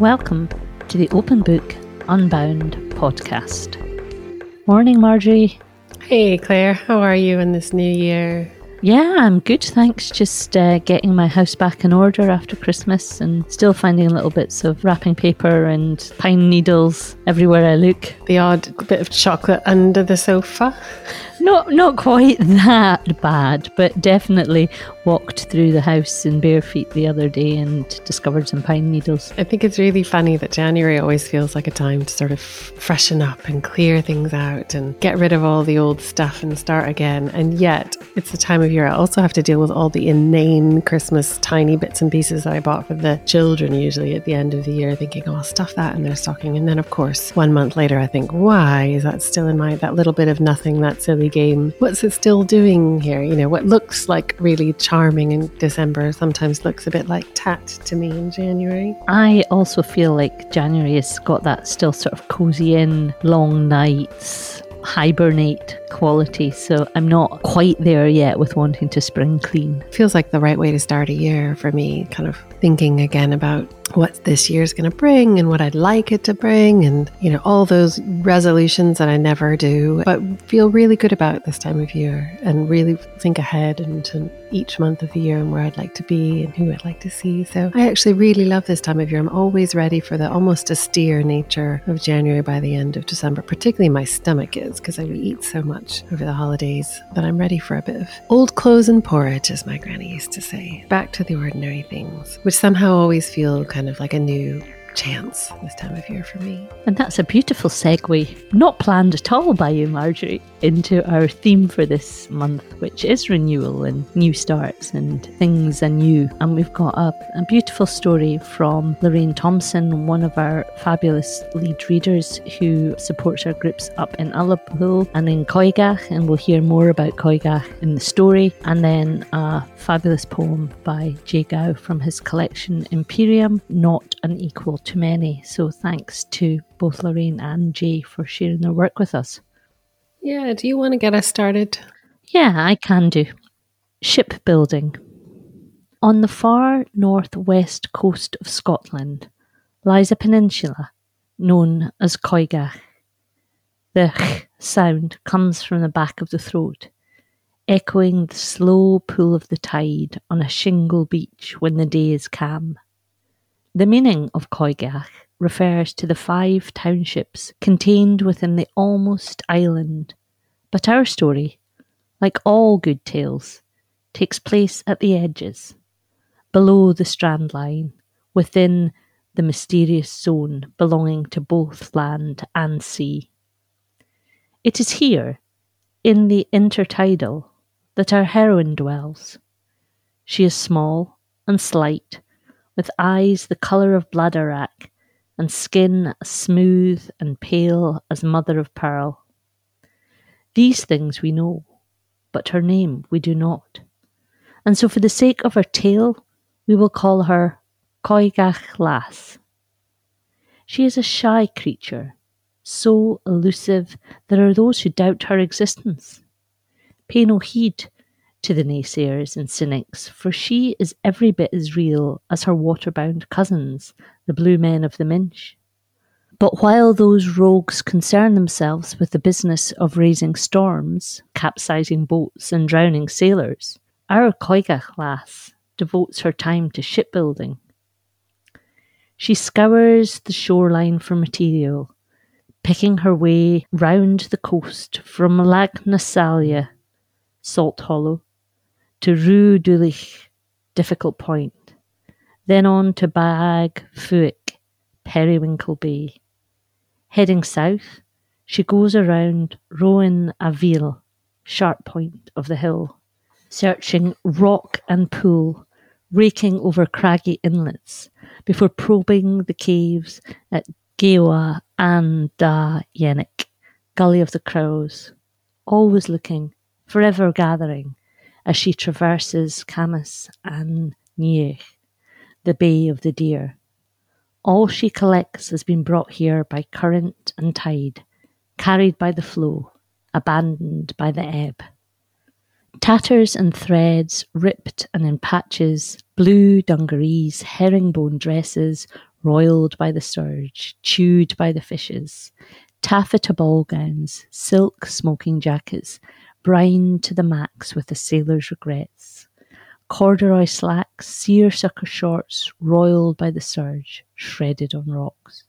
Welcome to the Open Book Unbound podcast. Morning, Marjorie. Hey, Claire. How are you in this new year? Yeah, I'm good, thanks. Just uh, getting my house back in order after Christmas and still finding little bits of wrapping paper and pine needles everywhere I look. The odd bit of chocolate under the sofa. Not not quite that bad, but definitely walked through the house in bare feet the other day and discovered some pine needles. I think it's really funny that January always feels like a time to sort of freshen up and clear things out and get rid of all the old stuff and start again. And yet, it's the time of year I also have to deal with all the inane Christmas tiny bits and pieces that I bought for the children usually at the end of the year, thinking, oh, I'll stuff that in their stocking. And then, of course, one month later, I think, why is that still in my, that little bit of nothing, that silly game? What's it still doing here? You know, what looks like really charming in December sometimes looks a bit like tat to me in January. I also feel like January has got that still sort of cozy in, long nights, hibernate quality. So I'm not quite there yet with wanting to spring clean. Feels like the right way to start a year for me, kind of thinking again about what this year's going to bring and what I'd like it to bring and you know all those resolutions that I never do but feel really good about this time of year and really think ahead into each month of the year and where I'd like to be and who I'd like to see. So I actually really love this time of year. I'm always ready for the almost austere nature of January by the end of December particularly my stomach is because I eat so much over the holidays that I'm ready for a bit of old clothes and porridge as my granny used to say. Back to the ordinary things which somehow always feel kind of like a new chance this time of year for me. And that's a beautiful segue, not planned at all by you, Marjorie, into our theme for this month, which is renewal and new starts and things anew. And we've got a, a beautiful story from Lorraine Thompson, one of our fabulous lead readers who supports our groups up in Ullapool and in Coigach. And we'll hear more about Coigach in the story. And then a fabulous poem by Jay Gow from his collection Imperium, Not an Equal to Many. So thanks to both Lorraine and Jay for sharing their work with us. Yeah, do you want to get us started? Yeah, I can do. Shipbuilding. On the far northwest coast of Scotland lies a peninsula known as Coigach. The ch sound comes from the back of the throat, echoing the slow pull of the tide on a shingle beach when the day is calm. The meaning of Coigach refers to the five townships contained within the almost island, but our story, like all good tales, takes place at the edges, below the strand line, within the mysterious zone belonging to both land and sea. It is here, in the intertidal, that our heroine dwells. She is small and slight, with eyes the colour of bladderwrack and skin as smooth and pale as mother of pearl. These things we know, but her name we do not. And so, for the sake of her tale, we will call her Coigach Lass. She is a shy creature, so elusive there are those who doubt her existence. Pay no heed to the naysayers and cynics, for she is every bit as real as her waterbound cousins, the blue men of the Minch. But while those rogues concern themselves with the business of raising storms, capsizing boats, and drowning sailors, our Coigach lass devotes her time to shipbuilding. She scours the shoreline for material, picking her way round the coast from Lac Nasalia, Salt Hollow, to Rue Dulich, Difficult Point, then on to Bag Fuick, Periwinkle Bay. Heading south, she goes around Rowan Aville, sharp point of the hill, searching rock and pool, raking over craggy inlets, before probing the caves at Geoa and Da Yenik, Gully of the Crows, always looking, forever gathering, as she traverses Camas and Niech, the Bay of the Deer. All she collects has been brought here by current and tide, carried by the flow, abandoned by the ebb. Tatters and threads, ripped and in patches, blue dungarees, herringbone dresses, roiled by the surge, chewed by the fishes, taffeta ball gowns, silk smoking jackets, brine to the max with a sailor's regrets, corduroy slacks, seersucker shorts, roiled by the surge, shredded on rocks.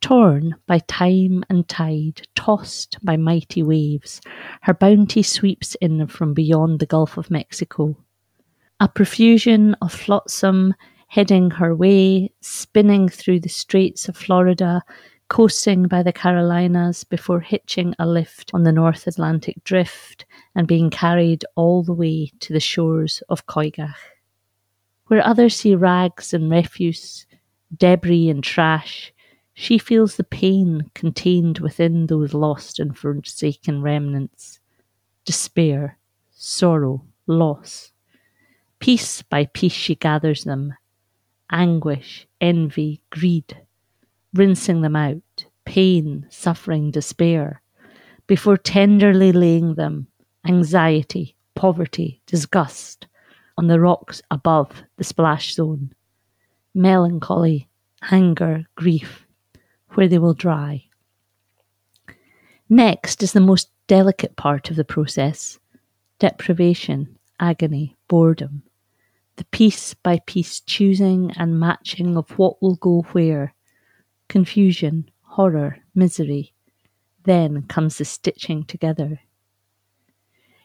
Torn by time and tide, tossed by mighty waves, her bounty sweeps in from beyond the Gulf of Mexico. A profusion of flotsam heading her way, spinning through the straits of Florida, coasting by the Carolinas before hitching a lift on the North Atlantic drift and being carried all the way to the shores of Coigach. Where others see rags and refuse, debris and trash, she feels the pain contained within those lost and forsaken remnants despair, sorrow, loss. Piece by piece she gathers them anguish, envy, greed, rinsing them out, pain, suffering, despair, before tenderly laying them, anxiety, poverty, disgust, on the rocks above the splash zone, melancholy, anger, grief, where they will dry. Next is the most delicate part of the process deprivation, agony, boredom, the piece by piece choosing and matching of what will go where, confusion, horror, misery. Then comes the stitching together.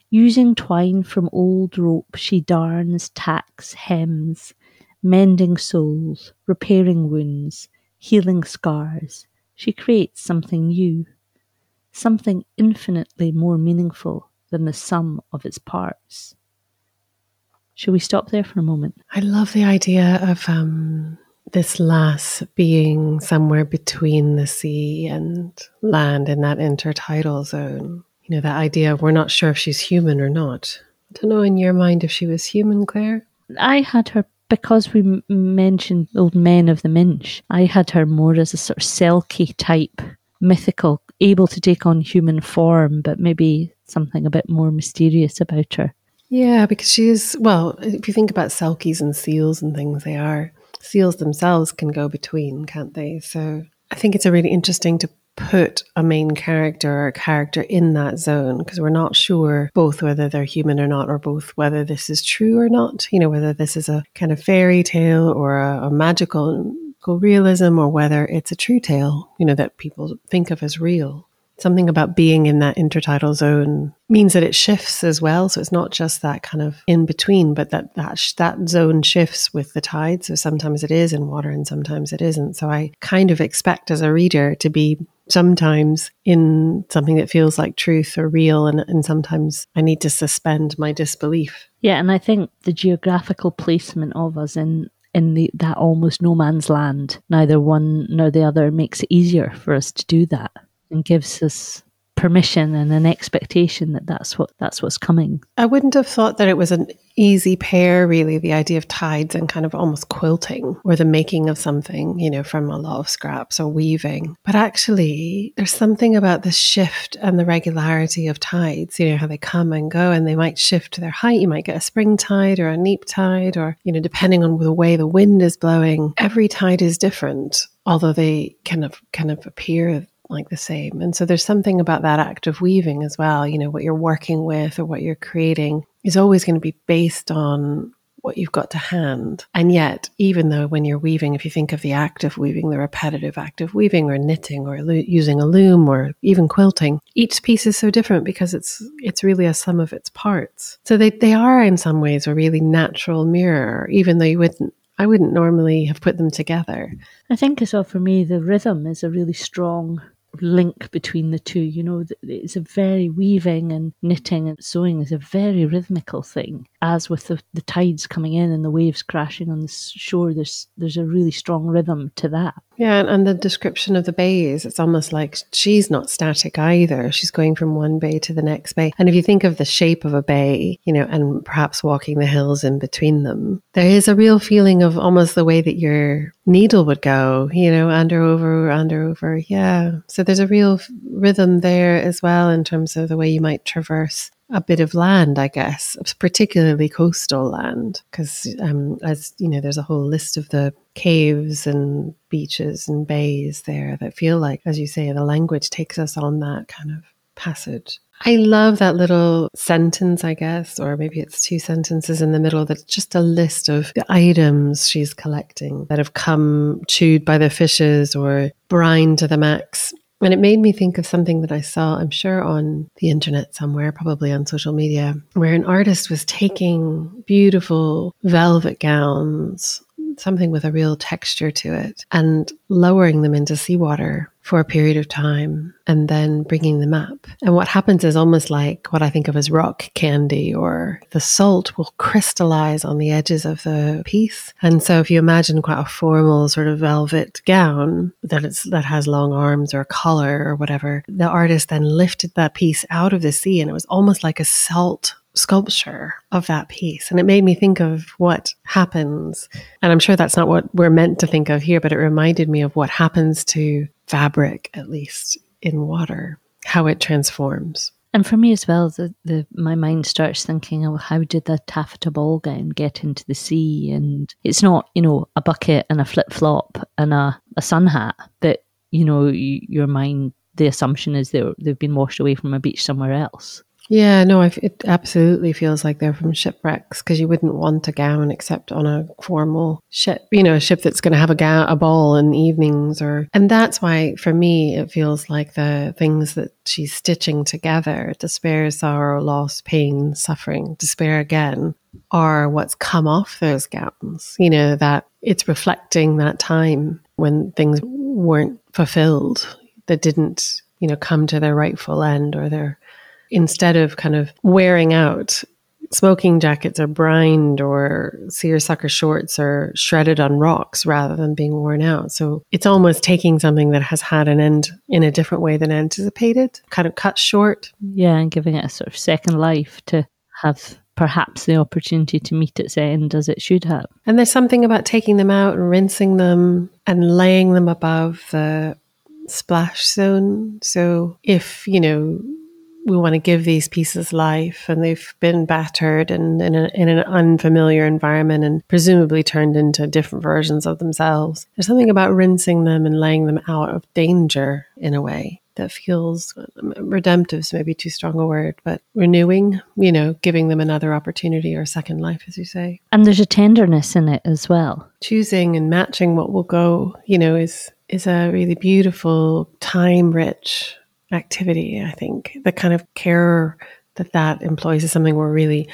Using twine from old rope, she darns, tacks, hems, mending soles, repairing wounds, healing scars. She creates something new, something infinitely more meaningful than the sum of its parts. Should we stop there for a moment? I love the idea of um, this lass being somewhere between the sea and land in that intertidal zone. You know, that idea of we're not sure if she's human or not. I don't know in your mind if she was human, Claire. I had her because we m- mentioned old men of the Minch. I had her more as a sort of Selkie type, mythical, able to take on human form, but maybe something a bit more mysterious about her. Yeah, because she is, well, if you think about selkies and seals and things, they are, seals themselves can go between, can't they? So I think it's a really interesting to put a main character or a character in that zone because we're not sure both whether they're human or not, or both whether this is true or not, you know, whether this is a kind of fairy tale or a, a magical realism or whether it's a true tale, you know, that people think of as real something about being in that intertidal zone means that it shifts as well. So it's not just that kind of in between, but that that that zone shifts with the tide. So sometimes it is in water and sometimes it isn't. So I kind of expect as a reader to be sometimes in something that feels like truth or real and, and sometimes I need to suspend my disbelief. Yeah, and I think the geographical placement of us in in the, that almost no man's land, neither one nor the other makes it easier for us to do that and gives us permission and an expectation that that's what that's what's coming. I wouldn't have thought that it was an easy pair really the idea of tides and kind of almost quilting or the making of something, you know, from a lot of scraps or weaving. But actually there's something about the shift and the regularity of tides, you know, how they come and go and they might shift their height. You might get a spring tide or a neap tide or, you know, depending on the way the wind is blowing, every tide is different although they kind of kind of appear like the same. And so there's something about that act of weaving as well. You know, what you're working with or what you're creating is always going to be based on what you've got to hand. And yet, even though when you're weaving, if you think of the act of weaving, the repetitive act of weaving or knitting or lo- using a loom or even quilting, each piece is so different because it's it's really a sum of its parts. So they, they are in some ways a really natural mirror, even though you wouldn't I wouldn't normally have put them together. I think as well for me the rhythm is a really strong link between the two. You know, it's a very weaving and knitting and sewing is a very rhythmical thing. As with the, the tides coming in and the waves crashing on the shore, there's there's a really strong rhythm to that. Yeah, and, and the description of the bays, it's almost like she's not static either. She's going from one bay to the next bay. And if you think of the shape of a bay, you know, and perhaps walking the hills in between them, there is a real feeling of almost the way that your needle would go, you know, under over, under over. Yeah. So there's a real rhythm there as well in terms of the way you might traverse a bit of land, I guess, particularly coastal land, because um, as you know, there's a whole list of the caves and beaches and bays there that feel like, as you say, the language takes us on that kind of passage. I love that little sentence, I guess, or maybe it's two sentences in the middle that's just a list of the items she's collecting that have come chewed by the fishes or brine to the max. And it made me think of something that I saw, I'm sure, on the internet somewhere, probably on social media, where an artist was taking beautiful velvet gowns something with a real texture to it, and lowering them into seawater for a period of time and then bringing them up. And what happens is almost like what I think of as rock candy, or the salt will crystallize on the edges of the piece. And so if you imagine quite a formal sort of velvet gown that it's that has long arms or a collar or whatever, the artist then lifted that piece out of the sea and it was almost like a salt sculpture of that piece. And it made me think of what happens. And I'm sure that's not what we're meant to think of here, but it reminded me of what happens to fabric, at least in water, how it transforms. And for me as well, the, the my mind starts thinking, oh, how did the taffeta ball gown get into the sea? And it's not, you know, a bucket and a flip flop and a, a sun hat, but you know, your mind, the assumption is they they've been washed away from a beach somewhere else. Yeah, no, it absolutely feels like they're from shipwrecks because you wouldn't want a gown except on a formal ship, you know, a ship that's going to have a gown, a ball in the evenings, or and that's why for me it feels like the things that she's stitching together: despair, sorrow, loss, pain, suffering, despair again, are what's come off those gowns. You know that it's reflecting that time when things weren't fulfilled, that didn't, you know, come to their rightful end or their instead of kind of wearing out, smoking jackets are brined or seersucker shorts are shredded on rocks rather than being worn out. So it's almost taking something that has had an end in a different way than anticipated, kind of cut short. Yeah, and giving it a sort of second life to have perhaps the opportunity to meet its end as it should have. And there's something about taking them out and rinsing them and laying them above the splash zone. So if, you know, we want to give these pieces life and they've been battered and in, a, in an unfamiliar environment and presumably turned into different versions of themselves. There's something about rinsing them and laying them out of danger in a way that feels um, redemptive is maybe too strong a word, but renewing, you know, giving them another opportunity or second life, as you say. And there's a tenderness in it as well. Choosing and matching what will go, you know, is is a really beautiful, time rich activity. I think the kind of care that that employs is something we're really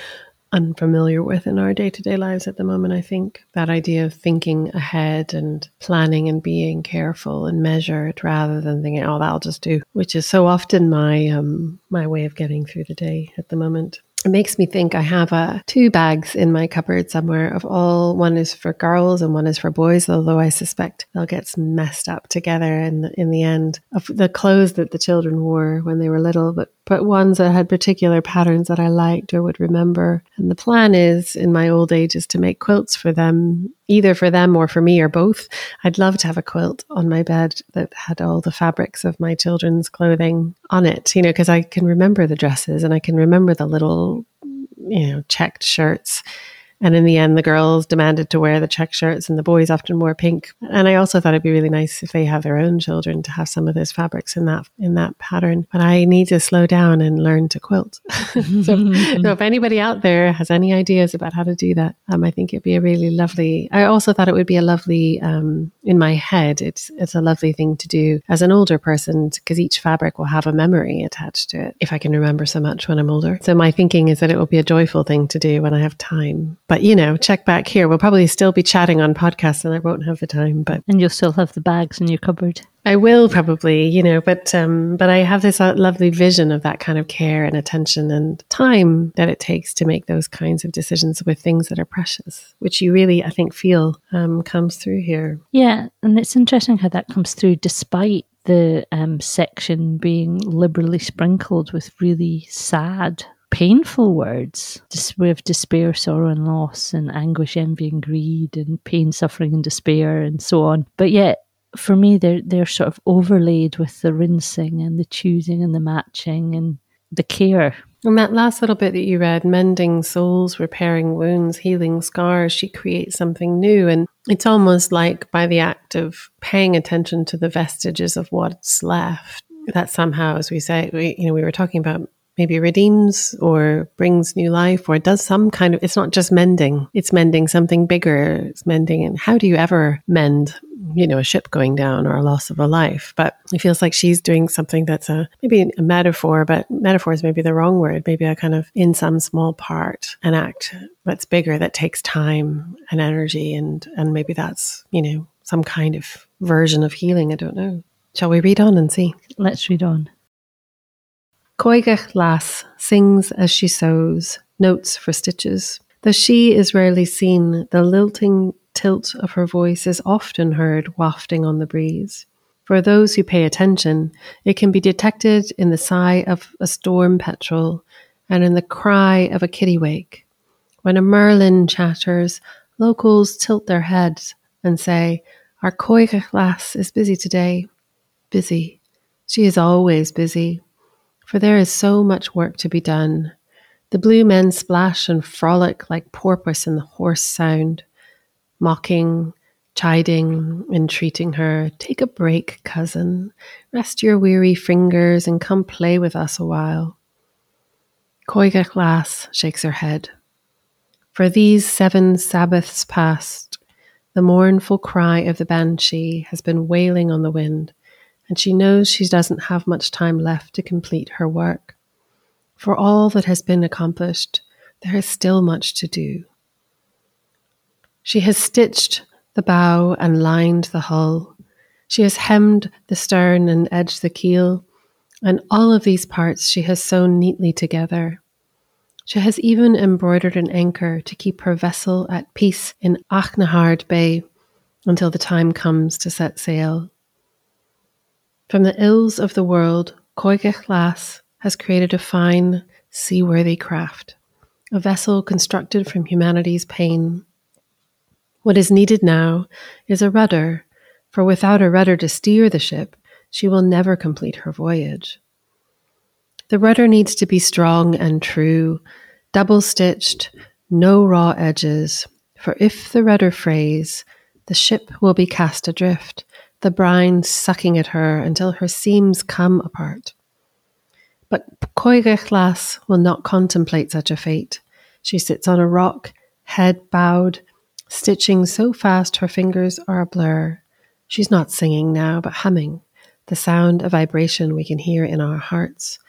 unfamiliar with in our day to day lives at the moment. I think that idea of thinking ahead and planning and being careful and measured rather than thinking, oh, that'll just do, which is so often my um, my way of getting through the day at the moment it makes me think I have uh, two bags in my cupboard somewhere of all one is for girls and one is for boys, although I suspect they'll get messed up together in the, in the end of the clothes that the children wore when they were little, but but ones that had particular patterns that I liked or would remember. And the plan is in my old age is to make quilts for them, either for them or for me or both. I'd love to have a quilt on my bed that had all the fabrics of my children's clothing on it, you know, because I can remember the dresses and I can remember the little, you know, checked shirts and in the end, the girls demanded to wear the check shirts and the boys often wore pink. And I also thought it'd be really nice if they have their own children to have some of those fabrics in that in that pattern. But I need to slow down and learn to quilt. so, so, if anybody out there has any ideas about how to do that, um, I think it'd be a really lovely. I also thought it would be a lovely um, in my head. It's it's a lovely thing to do as an older person because each fabric will have a memory attached to it. If I can remember so much when I'm older, so my thinking is that it will be a joyful thing to do when I have time. But you know, check back here. We'll probably still be chatting on podcasts, and I won't have the time. But and you'll still have the bags in your cupboard. I will probably, you know, but um, but I have this uh, lovely vision of that kind of care and attention and time that it takes to make those kinds of decisions with things that are precious, which you really, I think, feel um, comes through here. Yeah, and it's interesting how that comes through, despite the um, section being liberally sprinkled with really sad painful words with despair, sorrow, and loss, and anguish, envy, and greed, and pain, suffering, and despair, and so on. But yet, for me, they're they're sort of overlaid with the rinsing and the choosing and the matching and the care. And that last little bit that you read, mending souls, repairing wounds, healing scars, she creates something new. And it's almost like by the act of paying attention to the vestiges of what's left, that somehow, as we say, we, you know, we were talking about maybe redeems or brings new life or does some kind of it's not just mending it's mending something bigger it's mending and how do you ever mend you know a ship going down or a loss of a life? But it feels like she's doing something that's a maybe a metaphor but metaphor is maybe the wrong word. Maybe a kind of in some small part an act that's bigger that takes time and energy and and maybe that's you know some kind of version of healing. I don't know. Shall we read on and see? Let's read on. Coigach lass sings as she sews, notes for stitches. Though she is rarely seen, the lilting tilt of her voice is often heard wafting on the breeze. For those who pay attention, it can be detected in the sigh of a storm petrel and in the cry of a kittiwake. When a merlin chatters, locals tilt their heads and say, Our Coigach lass is busy today. Busy. She is always busy for there is so much work to be done. The blue men splash and frolic like porpoise in the Horse Sound, mocking, chiding, entreating her, Take a break, cousin. Rest your weary fingers and come play with us a while. Coigach lass shakes her head. For these seven Sabbaths past, the mournful cry of the banshee has been wailing on the wind and she knows she doesn't have much time left to complete her work. For all that has been accomplished, there is still much to do. She has stitched the bow and lined the hull. She has hemmed the stern and edged the keel, and all of these parts she has sewn neatly together. She has even embroidered an anchor to keep her vessel at peace in Achnahaird Bay until the time comes to set sail. From the ills of the world, Coigach Lass has created a fine, seaworthy craft, a vessel constructed from humanity's pain. What is needed now is a rudder, for without a rudder to steer the ship, she will never complete her voyage. The rudder needs to be strong and true, double stitched, no raw edges, for if the rudder frays, the ship will be cast adrift the brine sucking at her until her seams come apart. But Coigach will not contemplate such a fate. She sits on a rock, head bowed, stitching so fast her fingers are a blur. She's not singing now, but humming, the sound of vibration we can hear in our hearts.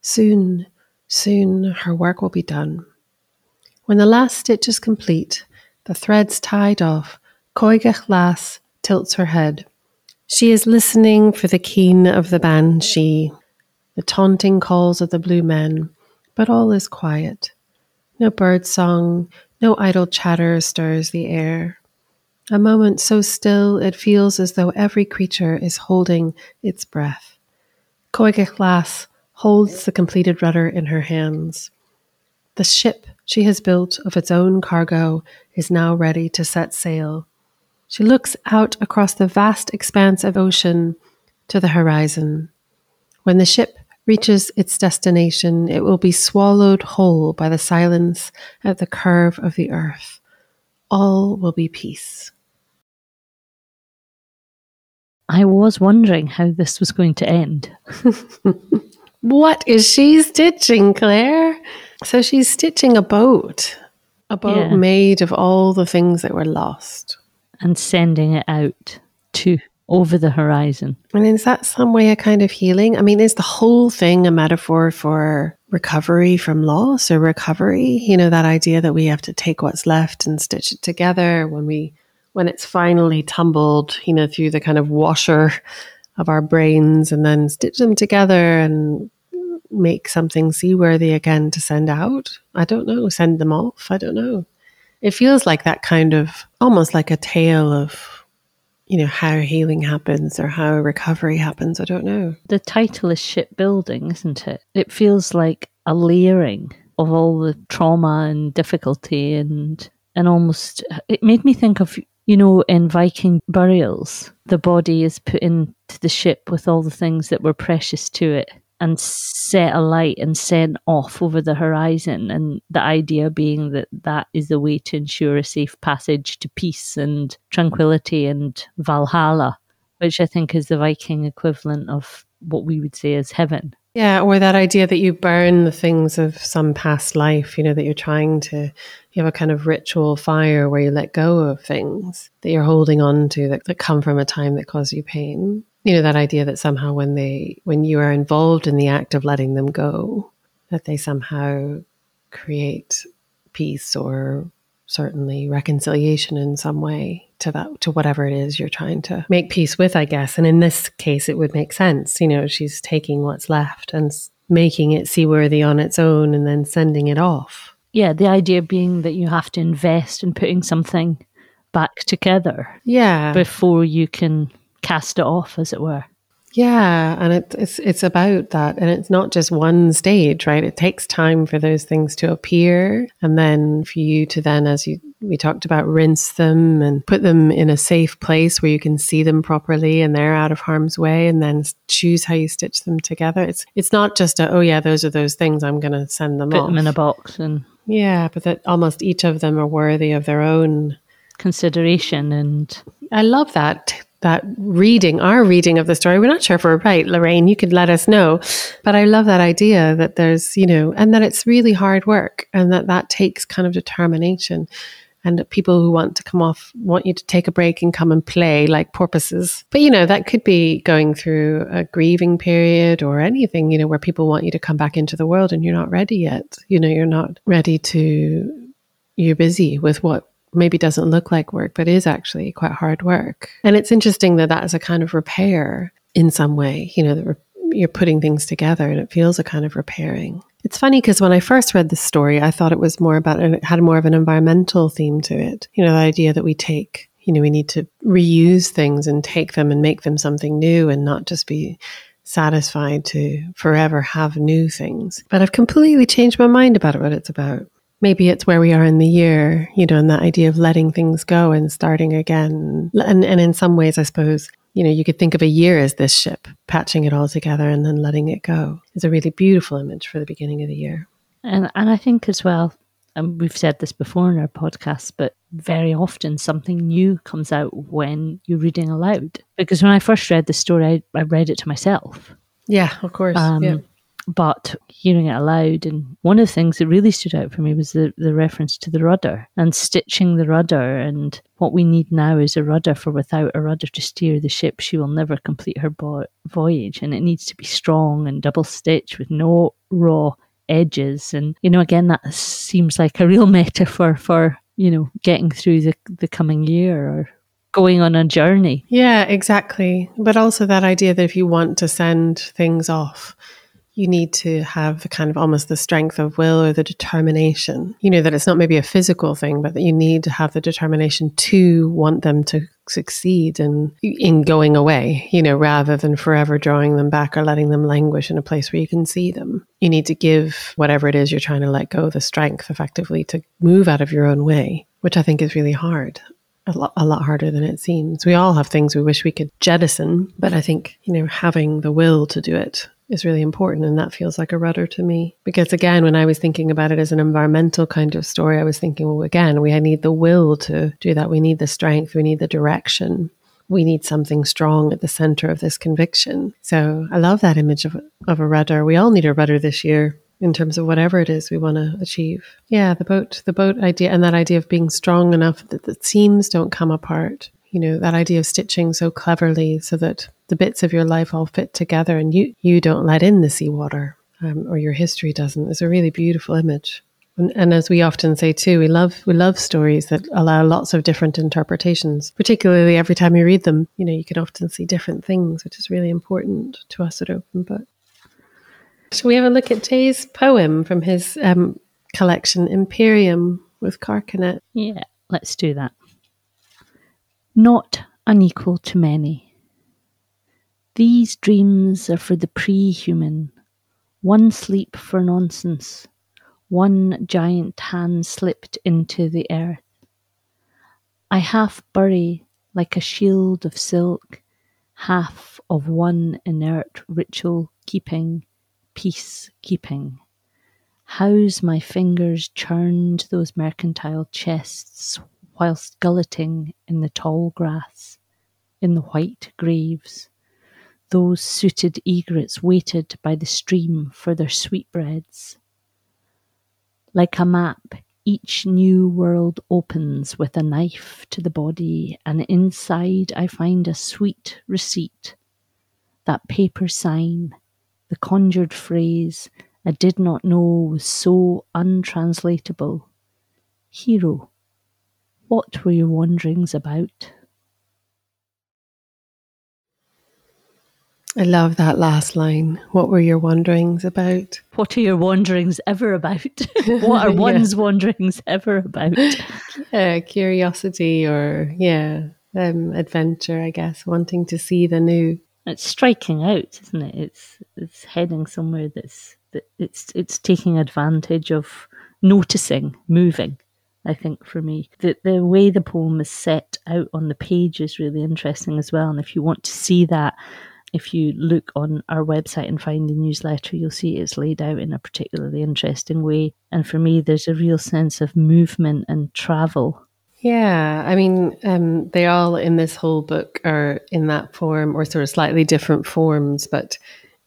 Soon, soon her work will be done. When the last stitch is complete, the threads tied off, Coigach tilts her head. She is listening for the keen of the banshee, the taunting calls of the blue men, but all is quiet. No bird song, no idle chatter stirs the air. A moment so still it feels as though every creature is holding its breath. Coigach holds the completed rudder in her hands. The ship she has built of its own cargo is now ready to set sail. She looks out across the vast expanse of ocean to the horizon. When the ship reaches its destination, it will be swallowed whole by the silence at the curve of the earth. All will be peace. I was wondering how this was going to end. what is she stitching, Claire? So she's stitching a boat, a boat Yeah. made of all the things that were lost. And sending it out to over the horizon. And is that some way a kind of healing? I mean, is the whole thing a metaphor for recovery from loss or recovery? You know, that idea that we have to take what's left and stitch it together when we when it's finally tumbled, you know, through the kind of washer of our brains and then stitch them together and make something seaworthy again to send out. I don't know, send them off. I don't know. It feels like that kind of almost like a tale of, you know, how healing happens or how recovery happens. I don't know. The title is shipbuilding, isn't it? It feels like a layering of all the trauma and difficulty and and almost it made me think of you know in Viking burials the body is put into the ship with all the things that were precious to it and set alight and sent off over the horizon. And the idea being that that is the way to ensure a safe passage to peace and tranquility and Valhalla, which I think is the Viking equivalent of what we would say is heaven. Yeah, or that idea that you burn the things of some past life, you know, that you're trying to, you have a kind of ritual fire where you let go of things that you're holding on to that, that come from a time that caused you pain. You know, that idea that somehow when they, when you are involved in the act of letting them go, that they somehow create peace or certainly reconciliation in some way to that to whatever it is you're trying to make peace with i guess. And in this case it would make sense. You know she's taking what's left and making it seaworthy on its own and then sending it off. Yeah the idea being that you have to invest in putting something back together yeah. before you can cast it off as it were yeah, and it, it's it's about that, and it's not just one stage, right? It takes time for those things to appear, and then for you to then, as you we talked about, rinse them and put them in a safe place where you can see them properly and they're out of harm's way, and then choose how you stitch them together. It's it's not just a oh yeah, those are those things. I'm going to send them put off. them in a box and yeah, but that almost each of them are worthy of their own consideration and I love that that reading, our reading of the story. We're not sure if we're right, Lorraine. You could let us know. But I love that idea that there's, you know, and that it's really hard work and that that takes kind of determination. And people who want to come off want you to take a break and come and play like porpoises. But, you know, that could be going through a grieving period or anything, you know, where people want you to come back into the world and you're not ready yet. You know, you're not ready to, you're busy with what maybe doesn't look like work, but is actually quite hard work. And it's interesting that that is a kind of repair in some way, you know, that you're putting things together and it feels a kind of repairing. It's funny because when I first read this story, I thought it was more about, it had more of an environmental theme to it. You know, the idea that we take, you know, we need to reuse things and take them and make them something new and not just be satisfied to forever have new things. But I've completely changed my mind about what it's about maybe it's where we are in the year, you know, and that idea of letting things go and starting again. And, and in some ways, I suppose, you know, you could think of a year as this ship, patching it all together and then letting it go is a really beautiful image for the beginning of the year. And, and I think as well, and we've said this before in our podcast, but very often something new comes out when you're reading aloud. Because when I first read the story, I, I read it to myself. Yeah, of course. Um, yeah but hearing it aloud and one of the things that really stood out for me was the, the reference to the rudder and stitching the rudder. And what we need now is a rudder for without a rudder to steer the ship. She will never complete her bo- voyage and it needs to be strong and double stitched with no raw edges. And you know again that seems like a real metaphor for you know getting through the, the coming year or going on a journey. Yeah exactly. But also that idea that if you want to send things off you need to have the kind of almost the strength of will or the determination. You know, that it's not maybe a physical thing, but that you need to have the determination to want them to succeed in, in going away, you know, rather than forever drawing them back or letting them languish in a place where you can see them. You need to give whatever it is you're trying to let go the strength effectively to move out of your own way, which I think is really hard a lot, a lot harder than it seems. We all have things we wish we could jettison, but I think, you know, having the will to do it is really important. And that feels like a rudder to me. Because again, when I was thinking about it as an environmental kind of story, I was thinking, well, again, we need the will to do that. We need the strength. We need the direction. We need something strong at the center of this conviction. So I love that image of, of a rudder. We all need a rudder this year in terms of whatever it is we want to achieve. Yeah, the boat, the boat idea, and that idea of being strong enough that the seams don't come apart. You know, that idea of stitching so cleverly so that the bits of your life all fit together and you, you don't let in the seawater um, or your history doesn't is a really beautiful image. And, and, as we often say too, we love we love stories that allow lots of different interpretations. Particularly every time you read them, you know you can often see different things, which is really important to us at Open Book. Shall we have a look at Jay's poem from his um, collection Imperium with Carcanet? Yeah, let's do that. Not unequal to many. These dreams are for the pre human, one sleep for nonsense, one giant hand slipped into the earth. I half bury like a shield of silk, half of one inert ritual keeping peace keeping. How's my fingers churned those mercantile chests whilst gulleting in the tall grass, in the white graves. Those suited egrets waited by the stream for their sweetbreads. Like a map, each new world opens with a knife to the body, and inside I find a sweet receipt. That paper sign, the conjured phrase I did not know was so untranslatable. Hero, what were your wanderings about? I love that last line. What were your wanderings about? What are your wanderings ever about? what are one's yeah. wanderings ever about? Yeah, curiosity or, yeah, um, adventure, I guess, wanting to see the new. It's striking out, isn't it? It's it's heading somewhere that's that it's it's taking advantage of noticing, moving. I think for me, the the way the poem is set out on the page is really interesting as well. And if you want to see that, if you look on our website and find the newsletter, you'll see it's laid out in a particularly interesting way. And for me, there's a real sense of movement and travel. Yeah, I mean, um, they all in this whole book are in that form or sort of slightly different forms, but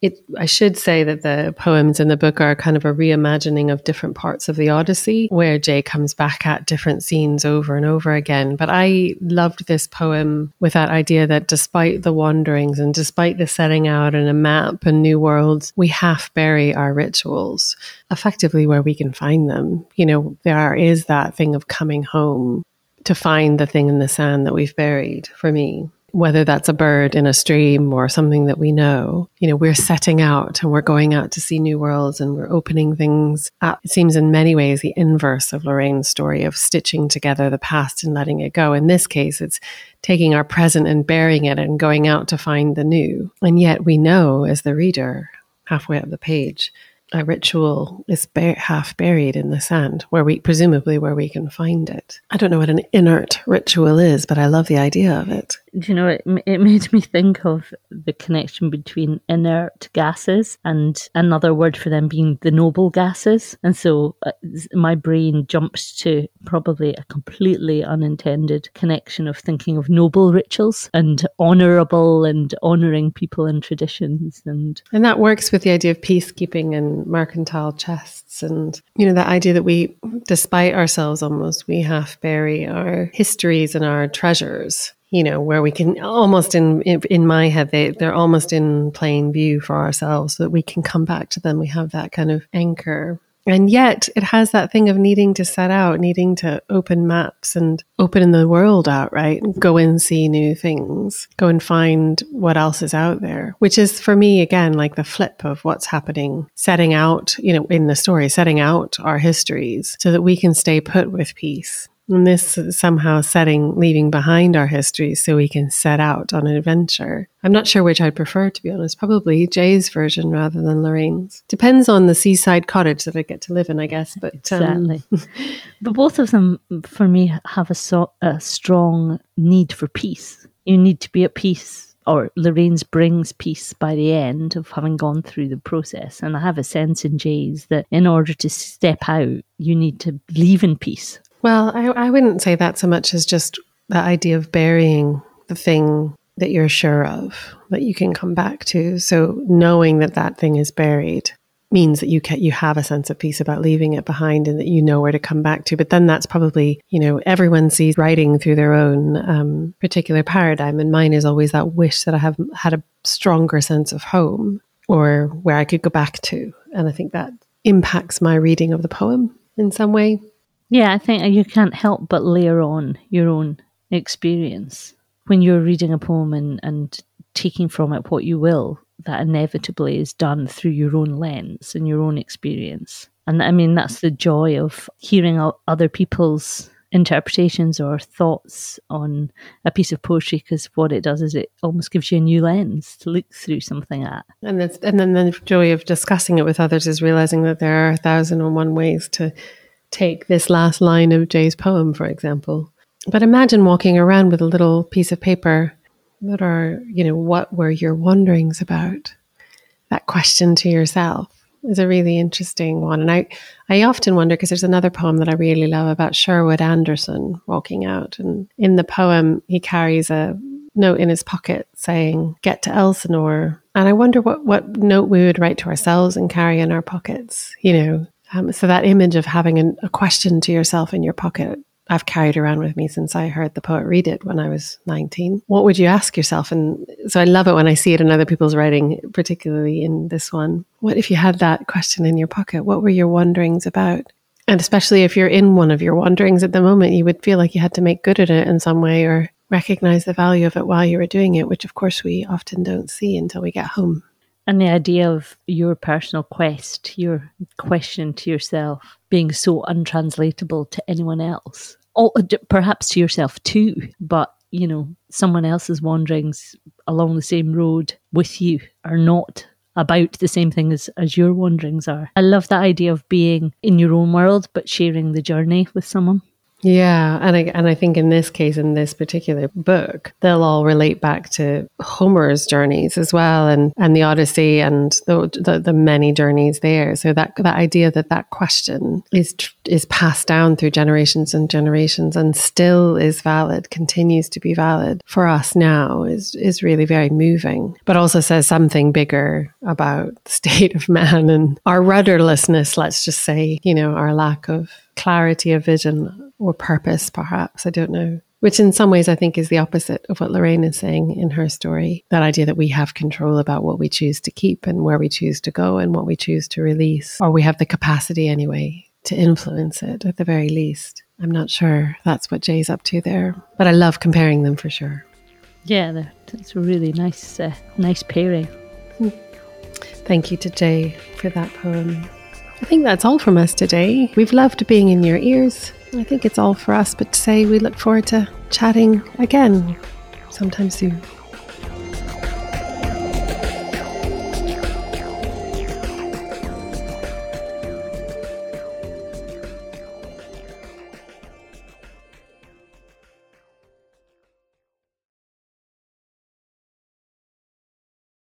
it, I should say that the poems in the book are kind of a reimagining of different parts of the Odyssey, where Jay comes back at different scenes over and over again. But I loved this poem with that idea that despite the wanderings and despite the setting out and a map and new worlds, we half bury our rituals effectively where we can find them. You know, there is that thing of coming home to find the thing in the sand that we've buried for me whether that's a bird in a stream or something that we know, you know, we're setting out and we're going out to see new worlds and we're opening things up. It seems in many ways the inverse of Lorraine's story of stitching together the past and letting it go. In this case, it's taking our present and burying it and going out to find the new. And yet we know as the reader, halfway up the page, a ritual is half buried in the sand, where we presumably where we can find it. I don't know what an inert ritual is, but I love the idea of it you know, it, it made me think of the connection between inert gases and another word for them being the noble gases. And so uh, my brain jumps to probably a completely unintended connection of thinking of noble rituals and honorable and honoring people and traditions. And, and that works with the idea of peacekeeping and mercantile chests. And, you know, that idea that we, despite ourselves almost, we half bury our histories and our treasures you know, where we can almost in in my head they they're almost in plain view for ourselves so that we can come back to them. We have that kind of anchor. And yet it has that thing of needing to set out, needing to open maps and open the world out, right? Go and see new things, go and find what else is out there, which is for me, again, like the flip of what's happening, setting out, you know, in the story, setting out our histories so that we can stay put with peace and this somehow setting, leaving behind our history so we can set out on an adventure. I'm not sure which I'd prefer, to be honest. Probably Jay's version rather than Lorraine's. Depends on the seaside cottage that I get to live in, I guess. But um, but both of them, for me, have a, so, a strong need for peace. You need to be at peace or Lorraine's brings peace by the end of having gone through the process. And I have a sense in Jay's that in order to step out, you need to leave in peace well, I, I wouldn't say that so much as just the idea of burying the thing that you're sure of that you can come back to. So knowing that that thing is buried means that you can, you have a sense of peace about leaving it behind and that you know where to come back to. But then that's probably you know everyone sees writing through their own um, particular paradigm, and mine is always that wish that I have had a stronger sense of home or where I could go back to, and I think that impacts my reading of the poem in some way. Yeah, I think you can't help but layer on your own experience when you're reading a poem and, and taking from it what you will. That inevitably is done through your own lens and your own experience. And I mean, that's the joy of hearing other people's interpretations or thoughts on a piece of poetry because what it does is it almost gives you a new lens to look through something at. And, and then the joy of discussing it with others is realizing that there are a thousand and one ways to take this last line of Jay's poem, for example. But imagine walking around with a little piece of paper that are, you know, what were your wanderings about? that question to yourself is a really interesting one. And I, I often wonder because there's another poem that I really love about Sherwood Anderson walking out. And in the poem, he carries a note in his pocket saying, Get to Elsinore. And I wonder what, what note we would write to ourselves and carry in our pockets, you know. Um, so that image of having an, a question to yourself in your pocket I've carried around with me since I heard the poet read it when I was 19. What would you ask yourself? And so I love it when I see it in other people's writing, particularly in this one. What if you had that question in your pocket? What were your wanderings about? And especially if you're in one of your wanderings at the moment, you would feel like you had to make good at it in some way or recognize the value of it while you were doing it, which of course we often don't see until we get home. And the idea of your personal quest, your question to yourself being so untranslatable to anyone else, or uh, perhaps to yourself too, but you know, someone else's wanderings along the same road with you are not about the same thing as, as your wanderings are. I love that idea of being in your own world, but sharing the journey with someone. Yeah, and I and I think in this case, in this particular book, they'll all relate back to Homer's journeys as well, and and the Odyssey, and the the, the many journeys there. So that that idea that that question is is passed down through generations and generations, and still is valid, continues to be valid for us now, is is really very moving. But also says something bigger about the state of man and our rudderlessness. Let's just say, you know, our lack of clarity of vision or purpose, perhaps. I don't know. Which, in some ways, I think is the opposite of what Lorraine is saying in her story. That idea that we have control about what we choose to keep and where we choose to go and what we choose to release, or we have the capacity anyway to influence it at the very least. I'm not sure that's what Jay's up to there, but I love comparing them for sure. Yeah, that's a really nice, uh, nice pairing. Thank you to Jay for that poem. I think that's all from us today. We've loved being in your ears. I think it's all for us, but to say we look forward to chatting again sometime soon.